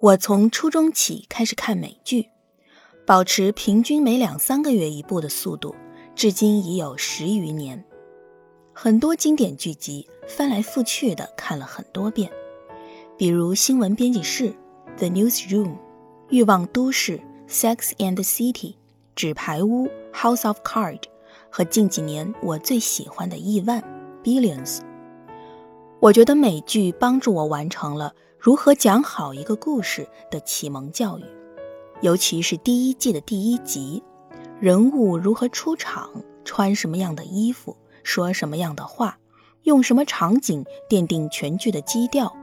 我从初中起开始看美剧，保持平均每两三个月一部的速度，至今已有十余年。很多经典剧集翻来覆去的看了很多遍，比如《新闻编辑室》（The Newsroom）、《欲望都市》（Sex and the City）、《纸牌屋》（House of Cards） 和近几年我最喜欢的《亿万》（Billions）。我觉得美剧帮助我完成了。如何讲好一个故事的启蒙教育，尤其是第一季的第一集，人物如何出场，穿什么样的衣服，说什么样的话，用什么场景奠定全剧的基调，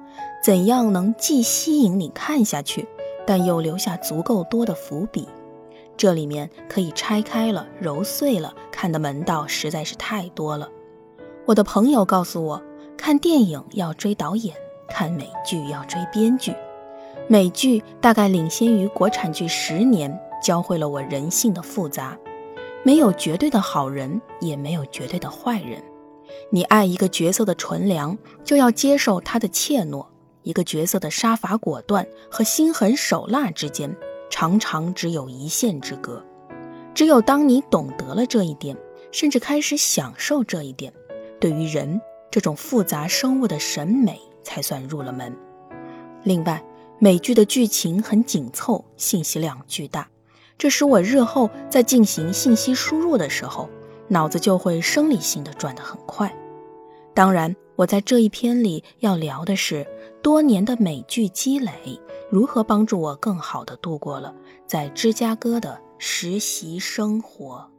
怎样能既吸引你看下去，但又留下足够多的伏笔？这里面可以拆开了揉碎了看的门道实在是太多了。我的朋友告诉我，看电影要追导演。看美剧要追编剧，美剧大概领先于国产剧十年，教会了我人性的复杂。没有绝对的好人，也没有绝对的坏人。你爱一个角色的纯良，就要接受他的怯懦；一个角色的杀伐果断和心狠手辣之间，常常只有一线之隔。只有当你懂得了这一点，甚至开始享受这一点，对于人这种复杂生物的审美。才算入了门。另外，美剧的剧情很紧凑，信息量巨大，这使我日后在进行信息输入的时候，脑子就会生理性的转得很快。当然，我在这一篇里要聊的是多年的美剧积累如何帮助我更好的度过了在芝加哥的实习生活。